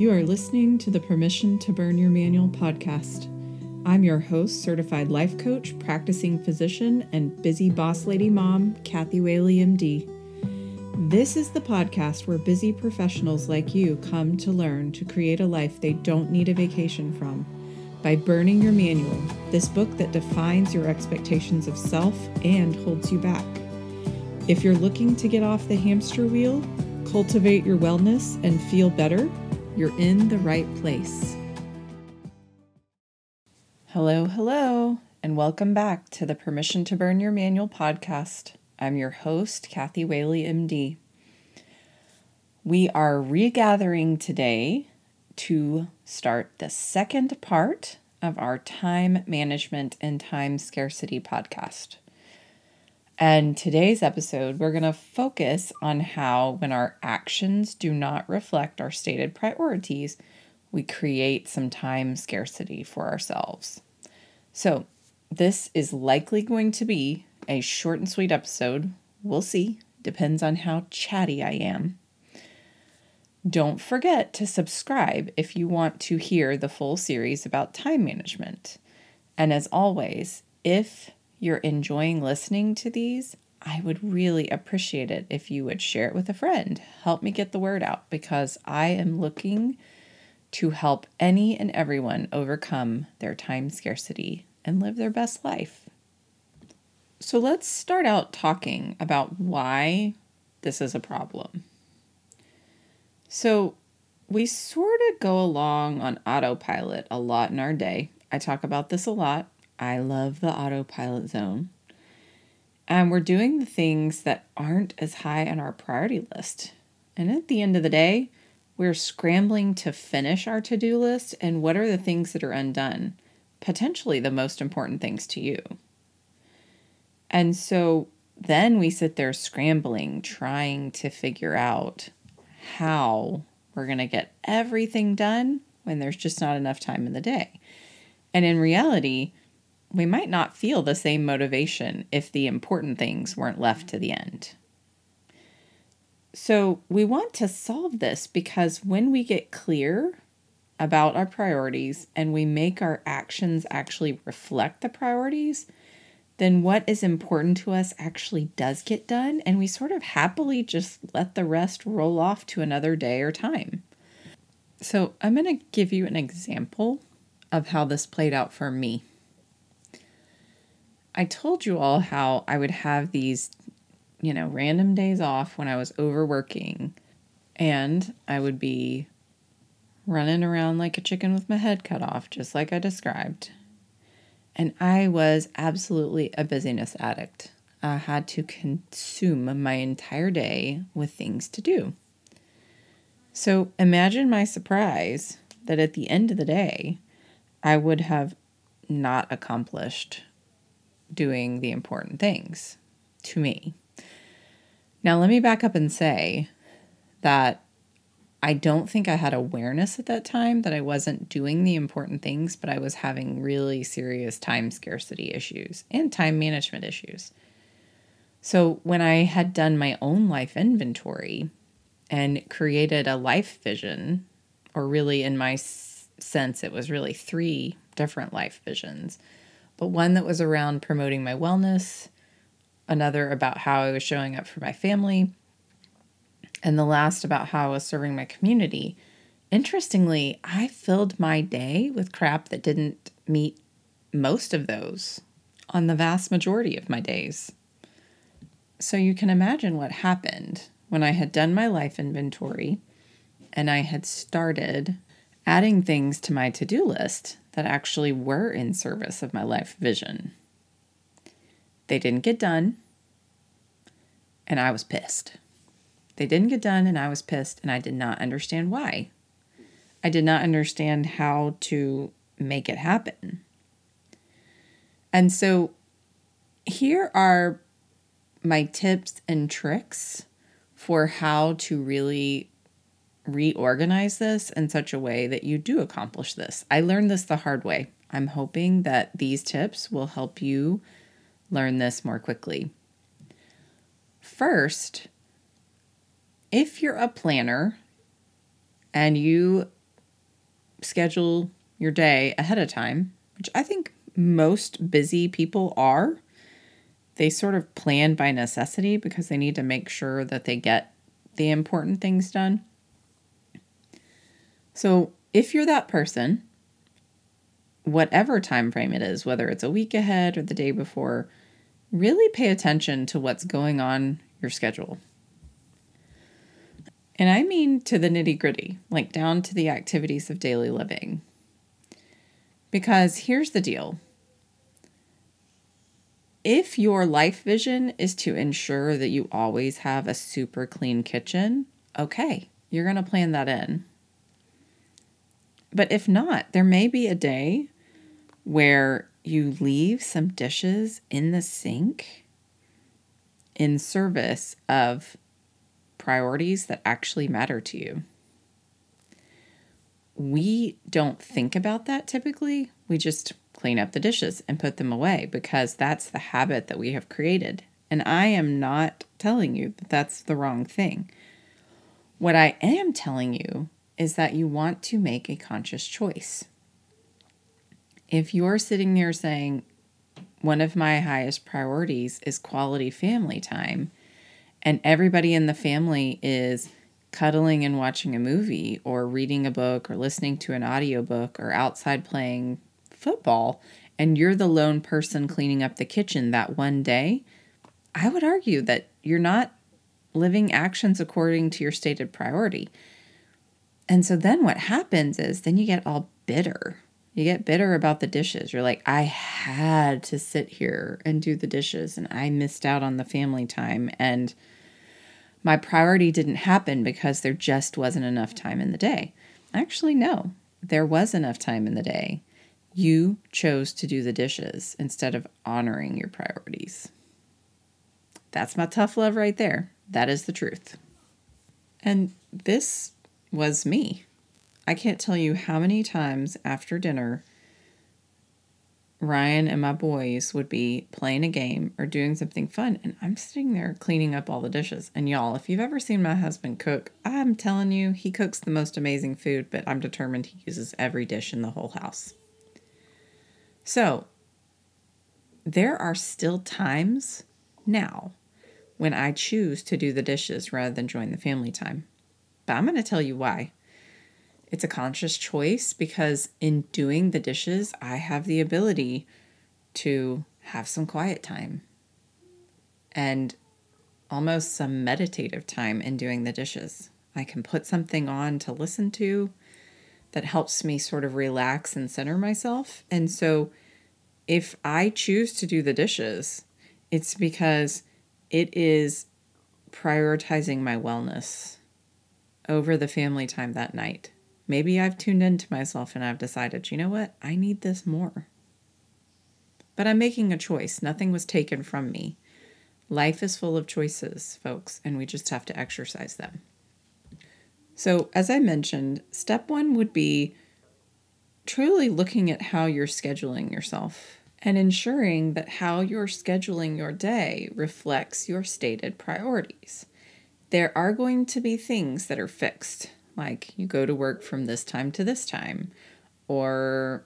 You are listening to the Permission to Burn Your Manual podcast. I'm your host, certified life coach, practicing physician, and busy boss lady mom, Kathy Whaley, MD. This is the podcast where busy professionals like you come to learn to create a life they don't need a vacation from by burning your manual, this book that defines your expectations of self and holds you back. If you're looking to get off the hamster wheel, cultivate your wellness, and feel better, you're in the right place. Hello, hello, and welcome back to the Permission to Burn Your Manual podcast. I'm your host, Kathy Whaley, MD. We are regathering today to start the second part of our time management and time scarcity podcast. And today's episode, we're going to focus on how, when our actions do not reflect our stated priorities, we create some time scarcity for ourselves. So, this is likely going to be a short and sweet episode. We'll see. Depends on how chatty I am. Don't forget to subscribe if you want to hear the full series about time management. And as always, if you're enjoying listening to these, I would really appreciate it if you would share it with a friend. Help me get the word out because I am looking to help any and everyone overcome their time scarcity and live their best life. So let's start out talking about why this is a problem. So, we sort of go along on autopilot a lot in our day. I talk about this a lot. I love the autopilot zone. And we're doing the things that aren't as high on our priority list. And at the end of the day, we're scrambling to finish our to do list and what are the things that are undone, potentially the most important things to you. And so then we sit there scrambling, trying to figure out how we're going to get everything done when there's just not enough time in the day. And in reality, we might not feel the same motivation if the important things weren't left to the end. So, we want to solve this because when we get clear about our priorities and we make our actions actually reflect the priorities, then what is important to us actually does get done, and we sort of happily just let the rest roll off to another day or time. So, I'm going to give you an example of how this played out for me. I told you all how I would have these, you know, random days off when I was overworking, and I would be running around like a chicken with my head cut off, just like I described. And I was absolutely a busyness addict. I had to consume my entire day with things to do. So imagine my surprise that at the end of the day, I would have not accomplished doing the important things to me. Now, let me back up and say that I don't think I had awareness at that time that I wasn't doing the important things, but I was having really serious time scarcity issues and time management issues. So, when I had done my own life inventory and created a life vision, or really in my sense, it was really three different life visions, but one that was around promoting my wellness, another about how I was showing up for my family, and the last about how I was serving my community. Interestingly, I filled my day with crap that didn't meet most of those on the vast majority of my days. So you can imagine what happened when I had done my life inventory and I had started adding things to my to do list that actually were in service of my life vision. They didn't get done, and I was pissed. They didn't get done, and I was pissed, and I did not understand why. I did not understand how to make it happen. And so here are my tips and tricks for how to really reorganize this in such a way that you do accomplish this. I learned this the hard way. I'm hoping that these tips will help you learn this more quickly. First, if you're a planner and you schedule your day ahead of time, which I think most busy people are, they sort of plan by necessity because they need to make sure that they get the important things done. So, if you're that person, whatever time frame it is, whether it's a week ahead or the day before, really pay attention to what's going on your schedule. And I mean to the nitty gritty, like down to the activities of daily living. Because here's the deal if your life vision is to ensure that you always have a super clean kitchen, okay, you're going to plan that in. But if not, there may be a day where you leave some dishes in the sink in service of priorities that actually matter to you. We don't think about that typically. We just clean up the dishes and put them away because that's the habit that we have created. And I am not telling you that that's the wrong thing. What I am telling you is that you want to make a conscious choice. If you're sitting there saying, one of my highest priorities is quality family time, and everybody in the family is cuddling and watching a movie or reading a book or listening to an audiobook or outside playing football and you're the lone person cleaning up the kitchen that one day, I would argue that you're not living actions according to your stated priority. And so then what happens is then you get all bitter. You get bitter about the dishes. You're like, I had to sit here and do the dishes and I missed out on the family time. And my priority didn't happen because there just wasn't enough time in the day. Actually, no, there was enough time in the day. You chose to do the dishes instead of honoring your priorities. That's my tough love right there. That is the truth. And this was me. I can't tell you how many times after dinner Ryan and my boys would be playing a game or doing something fun, and I'm sitting there cleaning up all the dishes. And y'all, if you've ever seen my husband cook, I'm telling you, he cooks the most amazing food, but I'm determined he uses every dish in the whole house. So, there are still times now when I choose to do the dishes rather than join the family time. But I'm going to tell you why. It's a conscious choice because in doing the dishes, I have the ability to have some quiet time and almost some meditative time in doing the dishes. I can put something on to listen to that helps me sort of relax and center myself. And so if I choose to do the dishes, it's because it is prioritizing my wellness over the family time that night. Maybe I've tuned into myself and I've decided, you know what, I need this more. But I'm making a choice. Nothing was taken from me. Life is full of choices, folks, and we just have to exercise them. So, as I mentioned, step one would be truly looking at how you're scheduling yourself and ensuring that how you're scheduling your day reflects your stated priorities. There are going to be things that are fixed like you go to work from this time to this time, or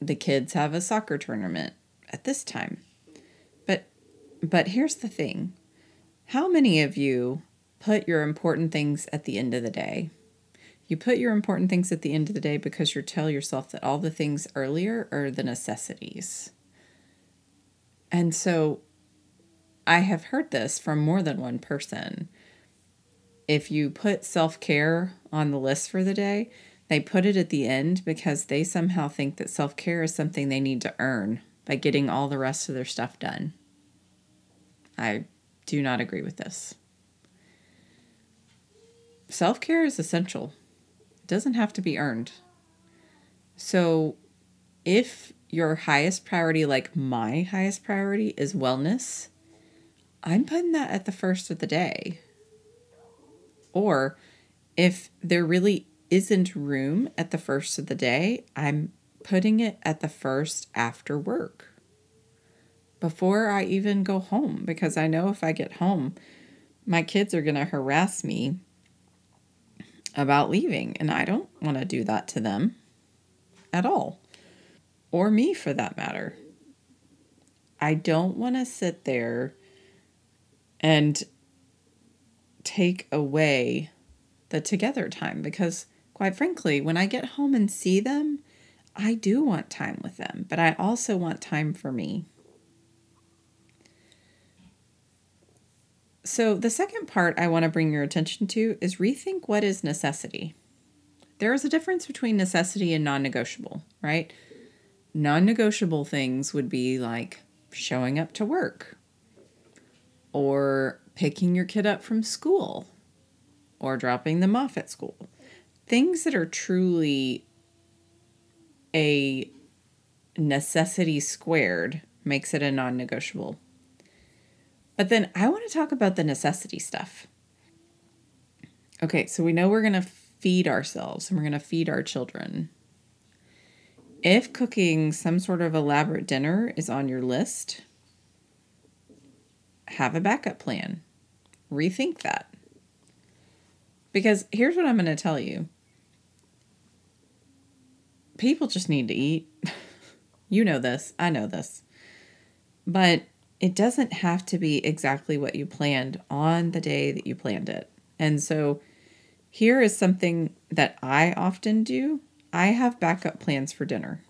the kids have a soccer tournament at this time. But but here's the thing. How many of you put your important things at the end of the day? You put your important things at the end of the day because you tell yourself that all the things earlier are the necessities. And so I have heard this from more than one person if you put self care on the list for the day, they put it at the end because they somehow think that self care is something they need to earn by getting all the rest of their stuff done. I do not agree with this. Self care is essential, it doesn't have to be earned. So, if your highest priority, like my highest priority, is wellness, I'm putting that at the first of the day or if there really isn't room at the first of the day, I'm putting it at the first after work before I even go home because I know if I get home, my kids are going to harass me about leaving, and I don't want to do that to them. at all, or me for that matter. I don't want to sit there and take away the together time because, quite frankly, when I get home and see them, I do want time with them, but I also want time for me. So, the second part I want to bring your attention to is rethink what is necessity. There is a difference between necessity and non negotiable, right? Non negotiable things would be like showing up to work or picking your kid up from school or dropping them off at school. Things that are truly a necessity squared makes it a non negotiable. But then I want to talk about the necessity stuff. Okay, so we know we're going to feed ourselves and we're going to feed our children. If cooking some sort of elaborate dinner is on your list, have a backup plan. Rethink that. Because here's what I'm going to tell you people just need to eat. you know this. I know this. But it doesn't have to be exactly what you planned on the day that you planned it. And so here is something that I often do I have backup plans for dinner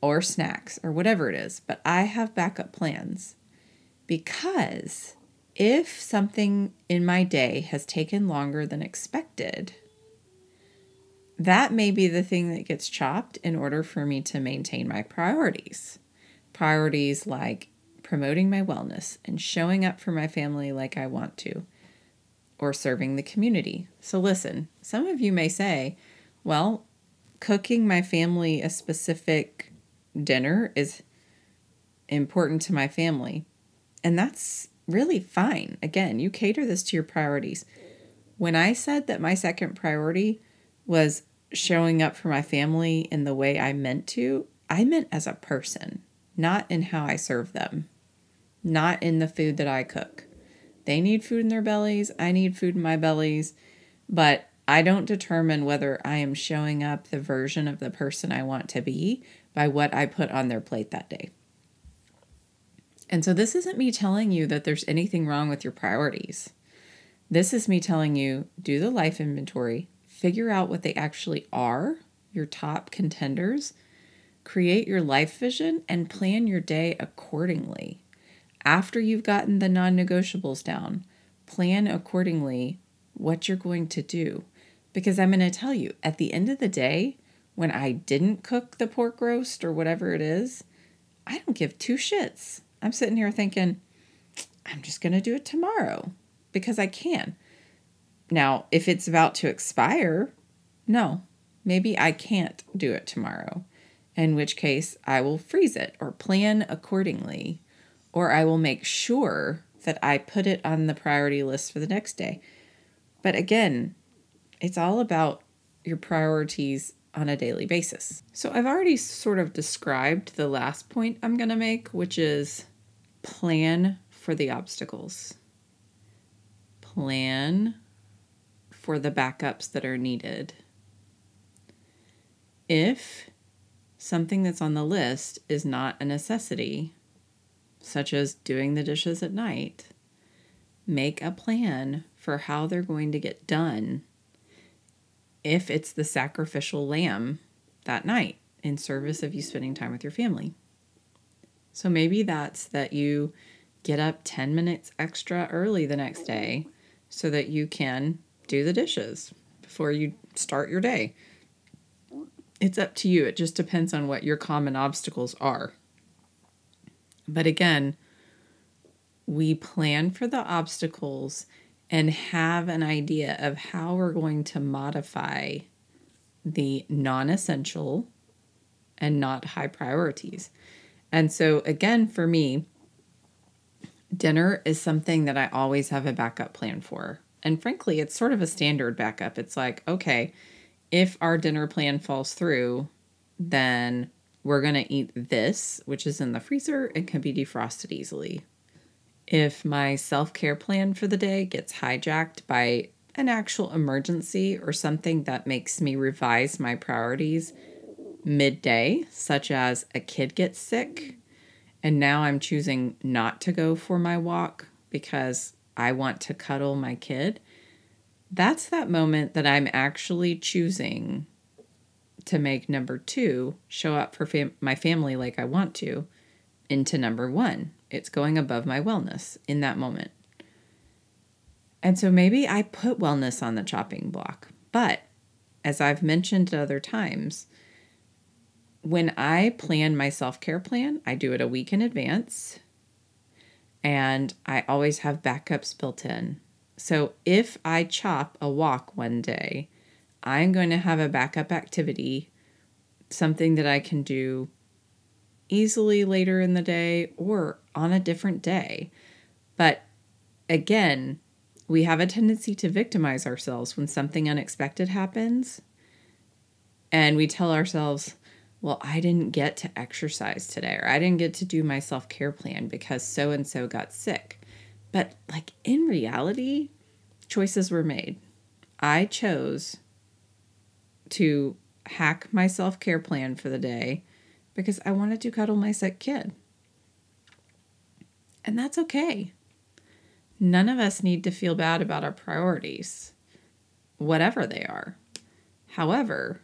or snacks or whatever it is, but I have backup plans because if something in my day has taken longer than expected, that may be the thing that gets chopped in order for me to maintain my priorities. Priorities like promoting my wellness and showing up for my family like I want to, or serving the community. So, listen, some of you may say, well, cooking my family a specific dinner is important to my family. And that's really fine. Again, you cater this to your priorities. When I said that my second priority was showing up for my family in the way I meant to, I meant as a person, not in how I serve them, not in the food that I cook. They need food in their bellies, I need food in my bellies, but I don't determine whether I am showing up the version of the person I want to be by what I put on their plate that day. And so, this isn't me telling you that there's anything wrong with your priorities. This is me telling you do the life inventory, figure out what they actually are, your top contenders, create your life vision, and plan your day accordingly. After you've gotten the non negotiables down, plan accordingly what you're going to do. Because I'm going to tell you, at the end of the day, when I didn't cook the pork roast or whatever it is, I don't give two shits. I'm sitting here thinking, I'm just going to do it tomorrow because I can. Now, if it's about to expire, no, maybe I can't do it tomorrow, in which case I will freeze it or plan accordingly, or I will make sure that I put it on the priority list for the next day. But again, it's all about your priorities on a daily basis. So I've already sort of described the last point I'm going to make, which is plan for the obstacles. Plan for the backups that are needed. If something that's on the list is not a necessity, such as doing the dishes at night, make a plan for how they're going to get done if it's the sacrificial lamb that night in service of you spending time with your family. So maybe that's that you get up 10 minutes extra early the next day so that you can do the dishes before you start your day. It's up to you. It just depends on what your common obstacles are. But again, we plan for the obstacles and have an idea of how we're going to modify the non essential and not high priorities. And so, again, for me, dinner is something that I always have a backup plan for. And frankly, it's sort of a standard backup. It's like, okay, if our dinner plan falls through, then we're going to eat this, which is in the freezer and can be defrosted easily if my self care plan for the day gets hijacked by an actual emergency or something that makes me revise my priorities midday, such as a kid gets sick and now I'm choosing not to go for my walk because I want to cuddle my kid, that's that moment that I'm actually choosing to make number two show up for fam- my family like I want to into number one. It's going above my wellness in that moment. And so maybe I put wellness on the chopping block. But as I've mentioned other times, when I plan my self care plan, I do it a week in advance and I always have backups built in. So if I chop a walk one day, I'm going to have a backup activity, something that I can do easily later in the day or on a different day. But again, we have a tendency to victimize ourselves when something unexpected happens. And we tell ourselves, well, I didn't get to exercise today, or I didn't get to do my self care plan because so and so got sick. But, like, in reality, choices were made. I chose to hack my self care plan for the day because I wanted to cuddle my sick kid. And that's okay. None of us need to feel bad about our priorities, whatever they are. However,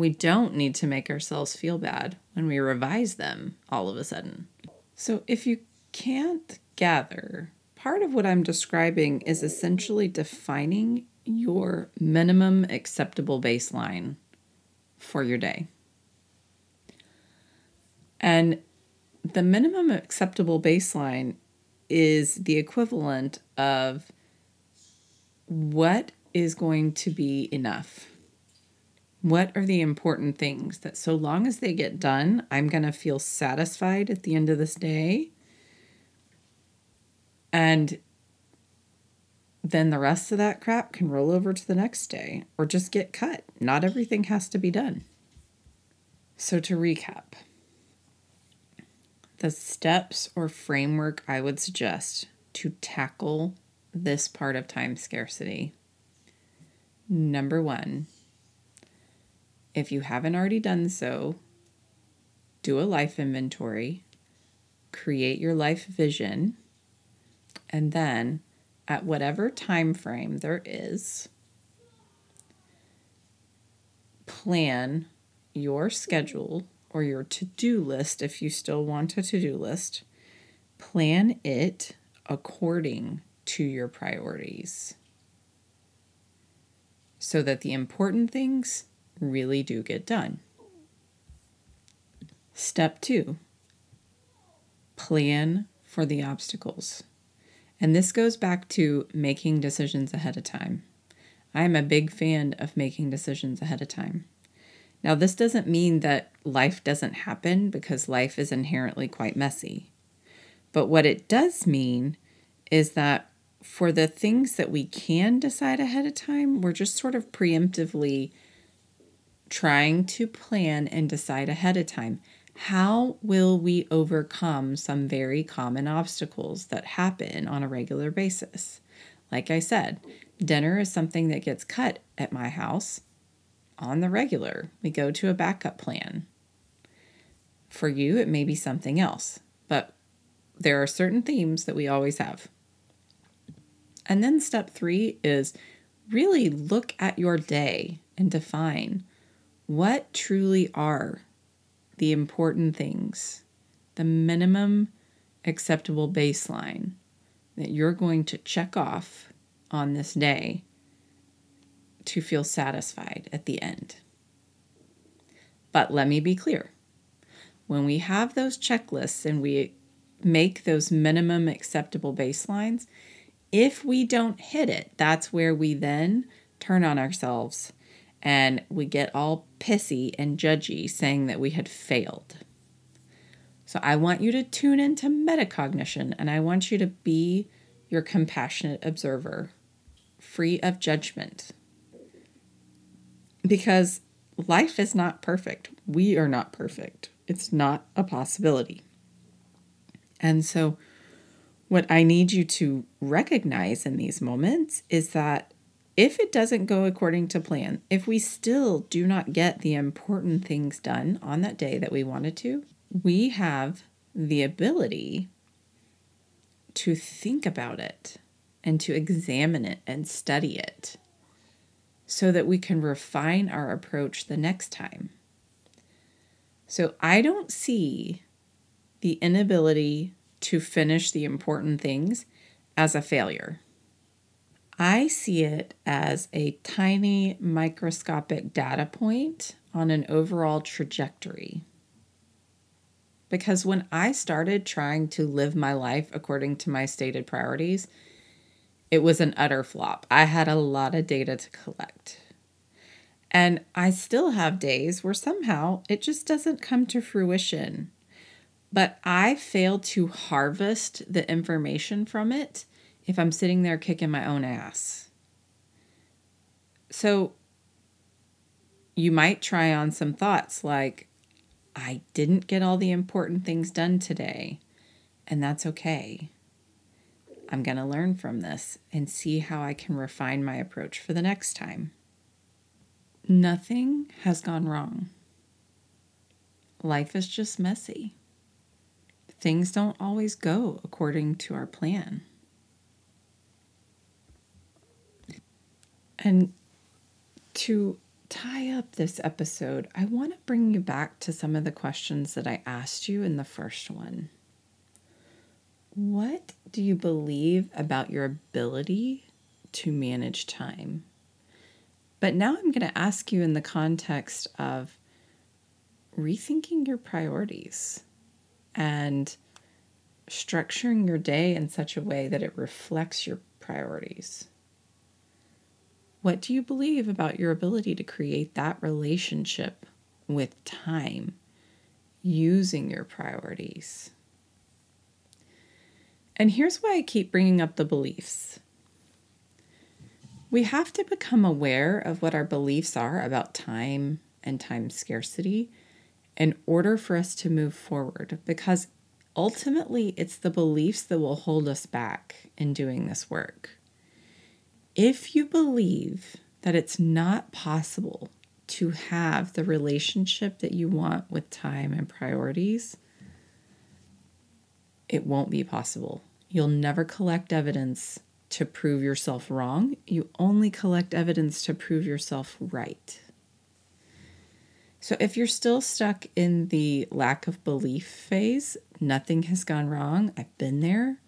we don't need to make ourselves feel bad when we revise them all of a sudden. So, if you can't gather, part of what I'm describing is essentially defining your minimum acceptable baseline for your day. And the minimum acceptable baseline is the equivalent of what is going to be enough what are the important things that so long as they get done, I'm going to feel satisfied at the end of this day? And then the rest of that crap can roll over to the next day or just get cut. Not everything has to be done. So, to recap, the steps or framework I would suggest to tackle this part of time scarcity. Number one, if you haven't already done so, do a life inventory, create your life vision, and then at whatever time frame there is, plan your schedule or your to-do list if you still want a to-do list. Plan it according to your priorities so that the important things really do get done. Step two plan for the obstacles. And this goes back to making decisions ahead of time. I am a big fan of making decisions ahead of time. Now, this doesn't mean that life doesn't happen because life is inherently quite messy. But what it does mean is that for the things that we can decide ahead of time, we're just sort of preemptively trying to plan and decide ahead of time how will we overcome some very common obstacles that happen on a regular basis? Like I said, dinner is something that gets cut at my house on the regular. We go to a backup plan. For you, it may be something else, but there are certain themes that we always have. And then step three is really look at your day and define what truly are the important things, the minimum acceptable baseline that you're going to check off on this day to feel satisfied at the end. But let me be clear when we have those checklists and we make those minimum acceptable baselines, if we don't hit it, that's where we then turn on ourselves and we get all pissy and judgy saying that we had failed. So I want you to tune into metacognition and I want you to be your compassionate observer, free of judgment. Because life is not perfect. We are not perfect. It's not a possibility. And so What I need you to recognize in these moments is that if it doesn't go according to plan, if we still do not get the important things done on that day that we wanted to, we have the ability to think about it and to examine it and study it so that we can refine our approach the next time. So I don't see the inability to finish the important things as a failure. I see it as a tiny microscopic data point on an overall trajectory. Because when I started trying to live my life according to my stated priorities, it was an utter flop. I had a lot of data to collect. And I still have days where somehow it just doesn't come to fruition. But I fail to harvest the information from it if I'm sitting there kicking my own ass. So you might try on some thoughts like, I didn't get all the important things done today, and that's okay. I'm going to learn from this and see how I can refine my approach for the next time. Nothing has gone wrong. Life is just messy. Things don't always go according to our plan. And to tie up this episode, I want to bring you back to some of the questions that I asked you in the first one. What do you believe about your ability to manage time? But now I'm going to ask you in the context of rethinking your priorities and structuring your day in such a way that it reflects your priorities. What do you believe about your ability to create that relationship with time using your priorities? And here's why I keep bringing up the beliefs. We have to become aware of what our beliefs are about time and time scarcity in order for us to move forward because ultimately it's the beliefs that will hold us back in doing this work. If you believe that it's not possible to have the relationship that you want with time and priorities, it won't be possible. You'll never collect evidence to prove yourself wrong. You only collect evidence to prove yourself right. So if you're still stuck in the lack of belief phase, nothing has gone wrong, I've been there,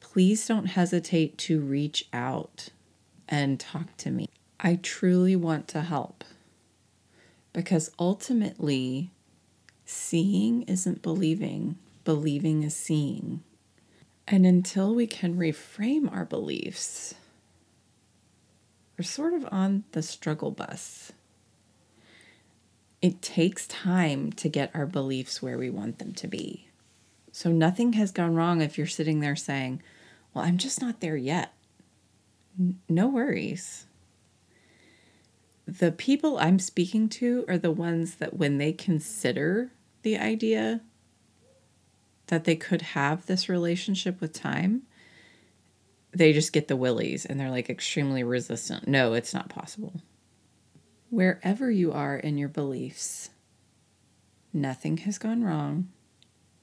please don't hesitate to reach out and talk to me. I truly want to help because ultimately, seeing isn't believing, believing is seeing. And until we can reframe our beliefs, we're sort of on the struggle bus. It takes time to get our beliefs where we want them to be. So nothing has gone wrong if you're sitting there saying, Well, I'm just not there yet. No worries. The people I'm speaking to are the ones that, when they consider the idea that they could have this relationship with time, they just get the willies and they're like extremely resistant. No, it's not possible. Wherever you are in your beliefs, nothing has gone wrong.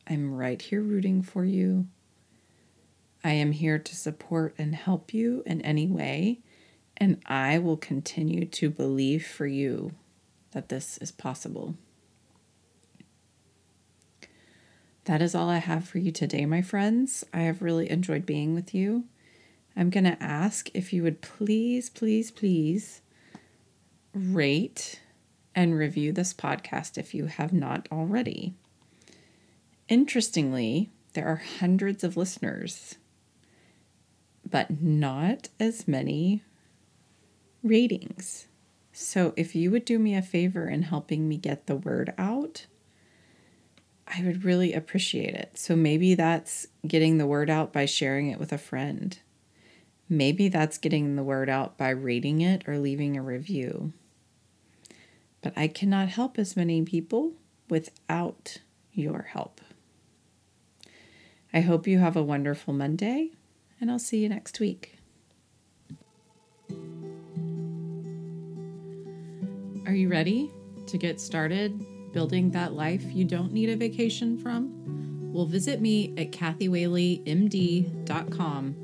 I'm right here rooting for you. I am here to support and help you in any way, and I will continue to believe for you that this is possible. That is all I have for you today, my friends. I have really enjoyed being with you. I'm going to ask if you would please, please, please rate and review this podcast if you have not already. Interestingly, there are hundreds of listeners, but not as many ratings. So if you would do me a favor in helping me get the word out, I would really appreciate it. So maybe that's getting the word out by sharing it with a friend. Maybe that's getting the word out by rating it or leaving a review. But I cannot help as many people without your help. I hope you have a wonderful Monday, and I'll see you next week. Are you ready to get started building that life you don't need a vacation from? Well, visit me at kathywhaleymd.com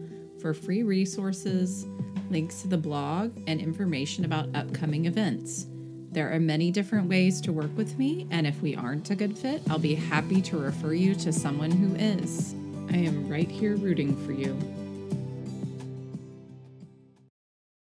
for free resources, links to the blog, and information about upcoming events. There are many different ways to work with me, and if we aren't a good fit, I'll be happy to refer you to someone who is. I am right here rooting for you.